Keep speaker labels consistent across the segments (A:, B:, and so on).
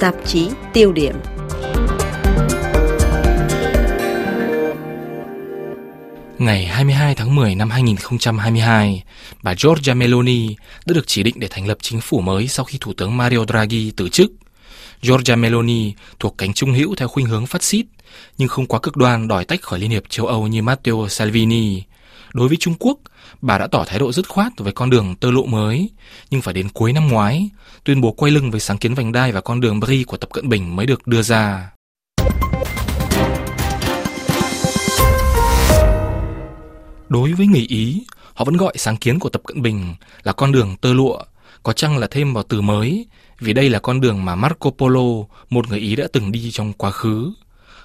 A: tạp chí tiêu điểm.
B: Ngày 22 tháng 10 năm 2022, bà Giorgia Meloni đã được chỉ định để thành lập chính phủ mới sau khi Thủ tướng Mario Draghi từ chức. Giorgia Meloni thuộc cánh trung hữu theo khuynh hướng phát xít, nhưng không quá cực đoan đòi tách khỏi Liên hiệp châu Âu như Matteo Salvini. Đối với Trung Quốc, bà đã tỏ thái độ dứt khoát về con đường tơ lộ mới, nhưng phải đến cuối năm ngoái, tuyên bố quay lưng với sáng kiến vành đai và con đường BRi của Tập Cận Bình mới được đưa ra. Đối với người Ý, họ vẫn gọi sáng kiến của Tập Cận Bình là con đường tơ lụa, có chăng là thêm vào từ mới, vì đây là con đường mà Marco Polo, một người Ý đã từng đi trong quá khứ.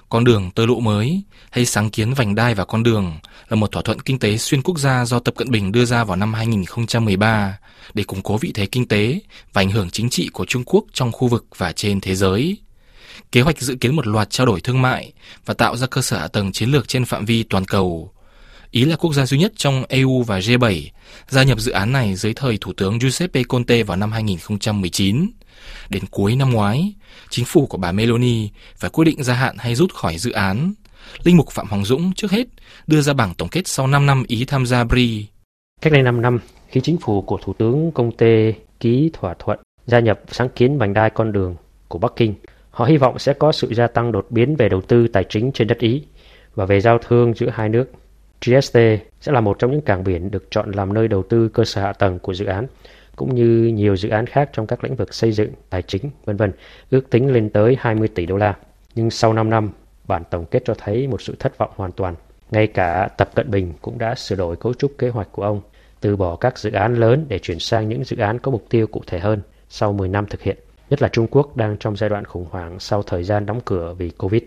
B: Con đường tơ lụa mới hay sáng kiến vành đai và con đường là một thỏa thuận kinh tế xuyên quốc gia do Tập Cận Bình đưa ra vào năm 2013 để củng cố vị thế kinh tế và ảnh hưởng chính trị của Trung Quốc trong khu vực và trên thế giới. Kế hoạch dự kiến một loạt trao đổi thương mại và tạo ra cơ sở hạ tầng chiến lược trên phạm vi toàn cầu. Ý là quốc gia duy nhất trong EU và G7 gia nhập dự án này dưới thời Thủ tướng Giuseppe Conte vào năm 2019. Đến cuối năm ngoái, chính phủ của bà Meloni phải quyết định gia hạn hay rút khỏi dự án. Linh mục Phạm Hoàng Dũng trước hết đưa ra bảng tổng kết sau 5 năm Ý tham gia BRI.
C: Cách đây 5 năm, khi chính phủ của Thủ tướng Conte ký thỏa thuận gia nhập sáng kiến vành đai con đường của Bắc Kinh, họ hy vọng sẽ có sự gia tăng đột biến về đầu tư tài chính trên đất Ý và về giao thương giữa hai nước. Trieste sẽ là một trong những cảng biển được chọn làm nơi đầu tư cơ sở hạ tầng của dự án, cũng như nhiều dự án khác trong các lĩnh vực xây dựng, tài chính, vân vân, ước tính lên tới 20 tỷ đô la. Nhưng sau 5 năm, bản tổng kết cho thấy một sự thất vọng hoàn toàn. Ngay cả Tập Cận Bình cũng đã sửa đổi cấu trúc kế hoạch của ông, từ bỏ các dự án lớn để chuyển sang những dự án có mục tiêu cụ thể hơn sau 10 năm thực hiện. Nhất là Trung Quốc đang trong giai đoạn khủng hoảng sau thời gian đóng cửa vì Covid.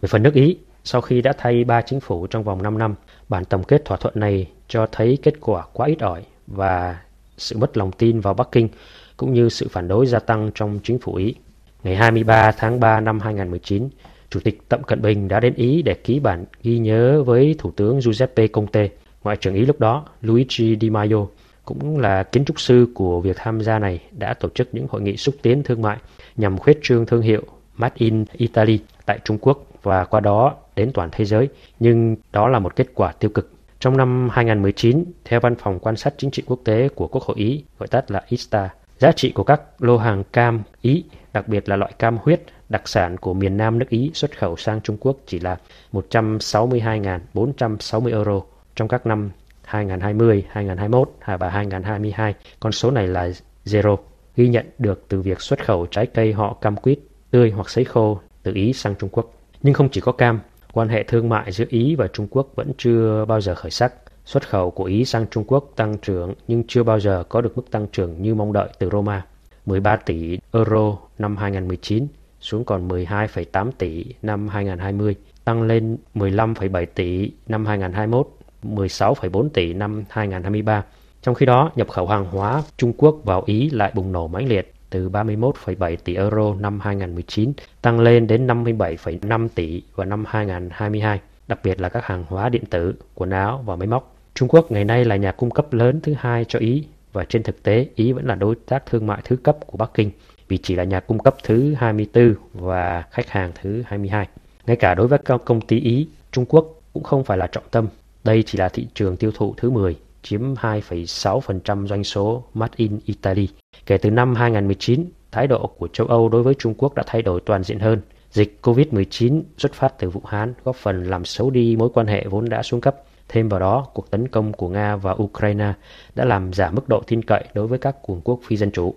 C: Về phần nước Ý, sau khi đã thay ba chính phủ trong vòng 5 năm, bản tổng kết thỏa thuận này cho thấy kết quả quá ít ỏi và sự mất lòng tin vào Bắc Kinh cũng như sự phản đối gia tăng trong chính phủ Ý. Ngày 23 tháng 3 năm 2019, Chủ tịch Tập Cận Bình đã đến Ý để ký bản ghi nhớ với Thủ tướng Giuseppe Conte. Ngoại trưởng Ý lúc đó, Luigi Di Maio, cũng là kiến trúc sư của việc tham gia này, đã tổ chức những hội nghị xúc tiến thương mại nhằm khuyết trương thương hiệu Made in Italy tại Trung Quốc và qua đó đến toàn thế giới. Nhưng đó là một kết quả tiêu cực. Trong năm 2019, theo Văn phòng Quan sát Chính trị Quốc tế của Quốc hội Ý, gọi tắt là ISTA, giá trị của các lô hàng cam Ý, đặc biệt là loại cam huyết, đặc sản của miền Nam nước Ý xuất khẩu sang Trung Quốc chỉ là 162.460 euro trong các năm 2020, 2021 và 2022. Con số này là zero, ghi nhận được từ việc xuất khẩu trái cây họ cam quýt tươi hoặc sấy khô từ Ý sang Trung Quốc. Nhưng không chỉ có cam, quan hệ thương mại giữa Ý và Trung Quốc vẫn chưa bao giờ khởi sắc. Xuất khẩu của Ý sang Trung Quốc tăng trưởng nhưng chưa bao giờ có được mức tăng trưởng như mong đợi từ Roma. 13 tỷ euro năm 2019 xuống còn 12,8 tỷ năm 2020, tăng lên 15,7 tỷ năm 2021, 16,4 tỷ năm 2023. Trong khi đó, nhập khẩu hàng hóa Trung Quốc vào Ý lại bùng nổ mãnh liệt từ 31,7 tỷ euro năm 2019 tăng lên đến 57,5 tỷ vào năm 2022, đặc biệt là các hàng hóa điện tử, quần áo và máy móc. Trung Quốc ngày nay là nhà cung cấp lớn thứ hai cho Ý và trên thực tế Ý vẫn là đối tác thương mại thứ cấp của Bắc Kinh vì chỉ là nhà cung cấp thứ 24 và khách hàng thứ 22. Ngay cả đối với các công ty Ý, Trung Quốc cũng không phải là trọng tâm. Đây chỉ là thị trường tiêu thụ thứ 10, chiếm 2,6% doanh số Made in Italy. Kể từ năm 2019, thái độ của châu Âu đối với Trung Quốc đã thay đổi toàn diện hơn. Dịch COVID-19 xuất phát từ Vũ Hán góp phần làm xấu đi mối quan hệ vốn đã xuống cấp. Thêm vào đó, cuộc tấn công của Nga và Ukraine đã làm giảm mức độ tin cậy đối với các cường quốc phi dân chủ.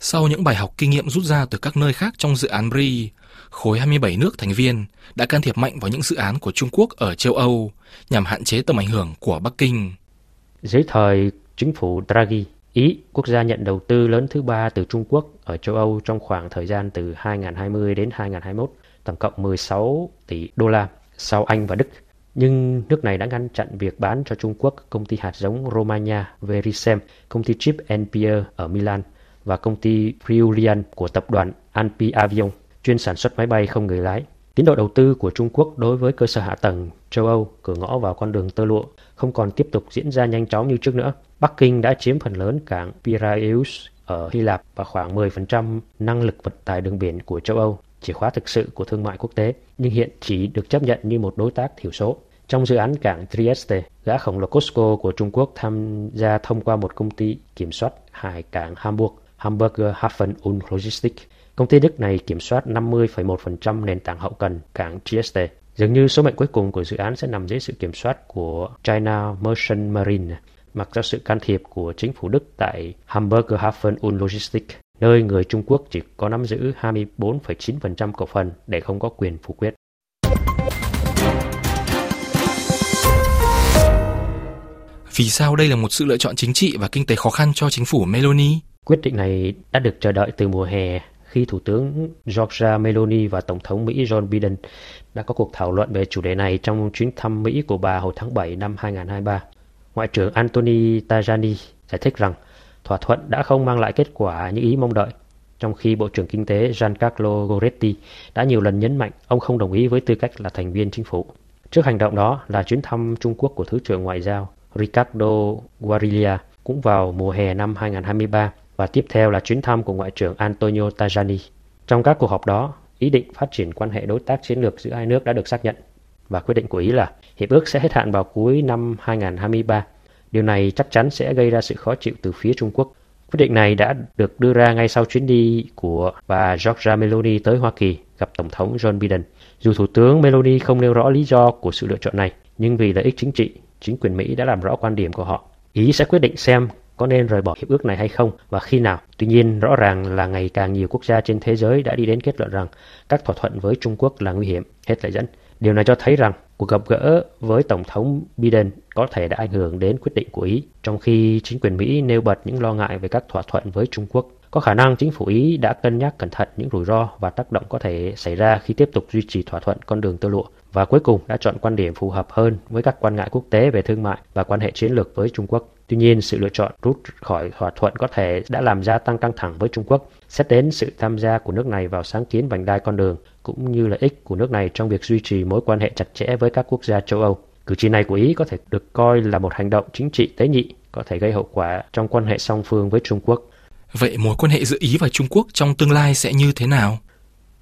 B: Sau những bài học kinh nghiệm rút ra từ các nơi khác trong dự án BRI, khối 27 nước thành viên đã can thiệp mạnh vào những dự án của Trung Quốc ở châu Âu nhằm hạn chế tầm ảnh hưởng của Bắc Kinh.
C: Dưới thời chính phủ Draghi, Ý, quốc gia nhận đầu tư lớn thứ ba từ Trung Quốc ở châu Âu trong khoảng thời gian từ 2020 đến 2021, tổng cộng 16 tỷ đô la sau Anh và Đức. Nhưng nước này đã ngăn chặn việc bán cho Trung Quốc công ty hạt giống Romania Verisem, công ty chip Npr ở Milan và công ty Friulian của tập đoàn Anpi Avion, chuyên sản xuất máy bay không người lái. Tiến độ đầu tư của Trung Quốc đối với cơ sở hạ tầng châu Âu cửa ngõ vào con đường tơ lụa không còn tiếp tục diễn ra nhanh chóng như trước nữa. Bắc Kinh đã chiếm phần lớn cảng Piraeus ở Hy Lạp và khoảng 10% năng lực vận tải đường biển của châu Âu, chìa khóa thực sự của thương mại quốc tế, nhưng hiện chỉ được chấp nhận như một đối tác thiểu số. Trong dự án cảng Trieste, gã khổng lồ Costco của Trung Quốc tham gia thông qua một công ty kiểm soát hải cảng Hamburg, Hamburger Hafen und Logistik. Công ty Đức này kiểm soát 50,1% nền tảng hậu cần cảng Trieste. Dường như số mệnh cuối cùng của dự án sẽ nằm dưới sự kiểm soát của China Merchant Marine, mặc cho sự can thiệp của chính phủ Đức tại Hamburger Hafen und Logistik, nơi người Trung Quốc chỉ có nắm giữ 24,9% cổ phần để không có quyền phủ quyết.
B: Vì sao đây là một sự lựa chọn chính trị và kinh tế khó khăn cho chính phủ Meloni?
C: Quyết định này đã được chờ đợi từ mùa hè khi Thủ tướng Giorgia Meloni và Tổng thống Mỹ Joe Biden đã có cuộc thảo luận về chủ đề này trong chuyến thăm Mỹ của bà hồi tháng 7 năm 2023. Ngoại trưởng Anthony Tajani giải thích rằng thỏa thuận đã không mang lại kết quả như ý mong đợi, trong khi Bộ trưởng Kinh tế Giancarlo Goretti đã nhiều lần nhấn mạnh ông không đồng ý với tư cách là thành viên chính phủ. Trước hành động đó là chuyến thăm Trung Quốc của Thứ trưởng Ngoại giao Ricardo Guarilla cũng vào mùa hè năm 2023 và tiếp theo là chuyến thăm của Ngoại trưởng Antonio Tajani. Trong các cuộc họp đó, ý định phát triển quan hệ đối tác chiến lược giữa hai nước đã được xác nhận và quyết định của Ý là hiệp ước sẽ hết hạn vào cuối năm 2023. Điều này chắc chắn sẽ gây ra sự khó chịu từ phía Trung Quốc. Quyết định này đã được đưa ra ngay sau chuyến đi của bà Giorgia Meloni tới Hoa Kỳ gặp Tổng thống John Biden. Dù Thủ tướng Meloni không nêu rõ lý do của sự lựa chọn này, nhưng vì lợi ích chính trị, chính quyền Mỹ đã làm rõ quan điểm của họ. Ý sẽ quyết định xem có nên rời bỏ hiệp ước này hay không và khi nào. Tuy nhiên, rõ ràng là ngày càng nhiều quốc gia trên thế giới đã đi đến kết luận rằng các thỏa thuận với Trung Quốc là nguy hiểm. Hết lời dẫn. Điều này cho thấy rằng cuộc gặp gỡ với Tổng thống Biden có thể đã ảnh hưởng đến quyết định của Ý, trong khi chính quyền Mỹ nêu bật những lo ngại về các thỏa thuận với Trung Quốc. Có khả năng chính phủ Ý đã cân nhắc cẩn thận những rủi ro và tác động có thể xảy ra khi tiếp tục duy trì thỏa thuận con đường tơ lụa và cuối cùng đã chọn quan điểm phù hợp hơn với các quan ngại quốc tế về thương mại và quan hệ chiến lược với Trung Quốc. Tuy nhiên, sự lựa chọn rút khỏi thỏa thuận có thể đã làm gia tăng căng thẳng với Trung Quốc, xét đến sự tham gia của nước này vào sáng kiến vành đai con đường, cũng như lợi ích của nước này trong việc duy trì mối quan hệ chặt chẽ với các quốc gia châu Âu. Cử chỉ này của Ý có thể được coi là một hành động chính trị tế nhị, có thể gây hậu quả trong quan hệ song phương với Trung Quốc.
B: Vậy mối quan hệ giữa Ý và Trung Quốc trong tương lai sẽ như thế nào?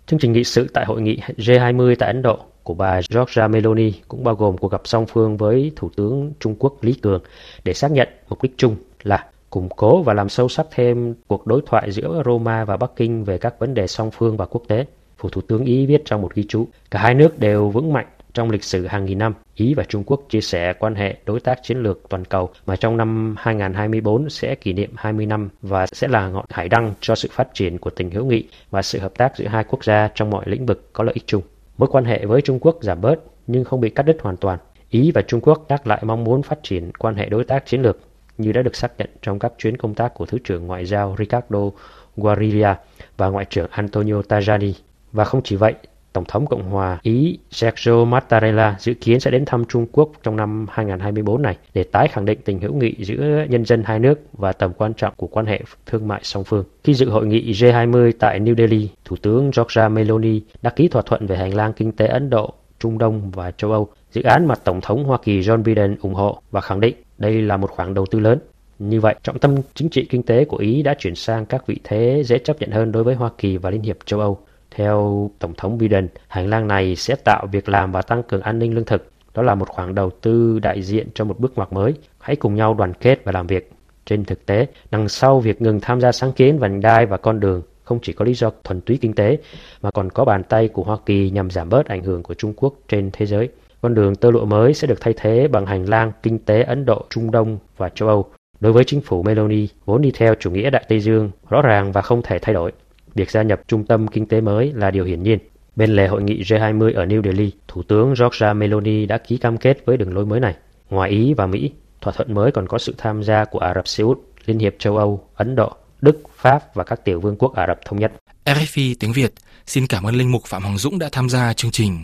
C: Chương trình nghị sự tại hội nghị G20 tại Ấn Độ của bà Giorgia Meloni cũng bao gồm cuộc gặp song phương với Thủ tướng Trung Quốc Lý Cường để xác nhận mục đích chung là củng cố và làm sâu sắc thêm cuộc đối thoại giữa Roma và Bắc Kinh về các vấn đề song phương và quốc tế. Phủ Thủ tướng Ý viết trong một ghi chú, cả hai nước đều vững mạnh trong lịch sử hàng nghìn năm, Ý và Trung Quốc chia sẻ quan hệ đối tác chiến lược toàn cầu mà trong năm 2024 sẽ kỷ niệm 20 năm và sẽ là ngọn hải đăng cho sự phát triển của tình hữu nghị và sự hợp tác giữa hai quốc gia trong mọi lĩnh vực có lợi ích chung. Mối quan hệ với Trung Quốc giảm bớt nhưng không bị cắt đứt hoàn toàn. Ý và Trung Quốc nhắc lại mong muốn phát triển quan hệ đối tác chiến lược như đã được xác nhận trong các chuyến công tác của Thứ trưởng Ngoại giao Ricardo Guarilla và Ngoại trưởng Antonio Tajani. Và không chỉ vậy, Tổng thống Cộng hòa Ý Sergio Mattarella dự kiến sẽ đến thăm Trung Quốc trong năm 2024 này để tái khẳng định tình hữu nghị giữa nhân dân hai nước và tầm quan trọng của quan hệ thương mại song phương. Khi dự hội nghị G20 tại New Delhi, Thủ tướng Giorgia Meloni đã ký thỏa thuận về hành lang kinh tế Ấn Độ, Trung Đông và châu Âu, dự án mà Tổng thống Hoa Kỳ John Biden ủng hộ và khẳng định đây là một khoản đầu tư lớn. Như vậy, trọng tâm chính trị kinh tế của Ý đã chuyển sang các vị thế dễ chấp nhận hơn đối với Hoa Kỳ và Liên hiệp châu Âu. Theo Tổng thống Biden, hành lang này sẽ tạo việc làm và tăng cường an ninh lương thực. Đó là một khoản đầu tư đại diện cho một bước ngoặt mới. Hãy cùng nhau đoàn kết và làm việc. Trên thực tế, đằng sau việc ngừng tham gia sáng kiến vành đai và con đường không chỉ có lý do thuần túy kinh tế, mà còn có bàn tay của Hoa Kỳ nhằm giảm bớt ảnh hưởng của Trung Quốc trên thế giới. Con đường tơ lụa mới sẽ được thay thế bằng hành lang kinh tế Ấn Độ, Trung Đông và châu Âu. Đối với chính phủ Meloni, vốn đi theo chủ nghĩa Đại Tây Dương, rõ ràng và không thể thay đổi. Việc gia nhập trung tâm kinh tế mới là điều hiển nhiên. Bên lề hội nghị G20 ở New Delhi, Thủ tướng Giorgia Meloni đã ký cam kết với đường lối mới này. Ngoài Ý và Mỹ, thỏa thuận mới còn có sự tham gia của Ả Rập Xê Út, Liên hiệp châu Âu, Ấn Độ, Đức, Pháp và các tiểu vương quốc Ả Rập Thống Nhất.
B: RFI tiếng Việt xin cảm ơn Linh Mục Phạm Hoàng Dũng đã tham gia chương trình.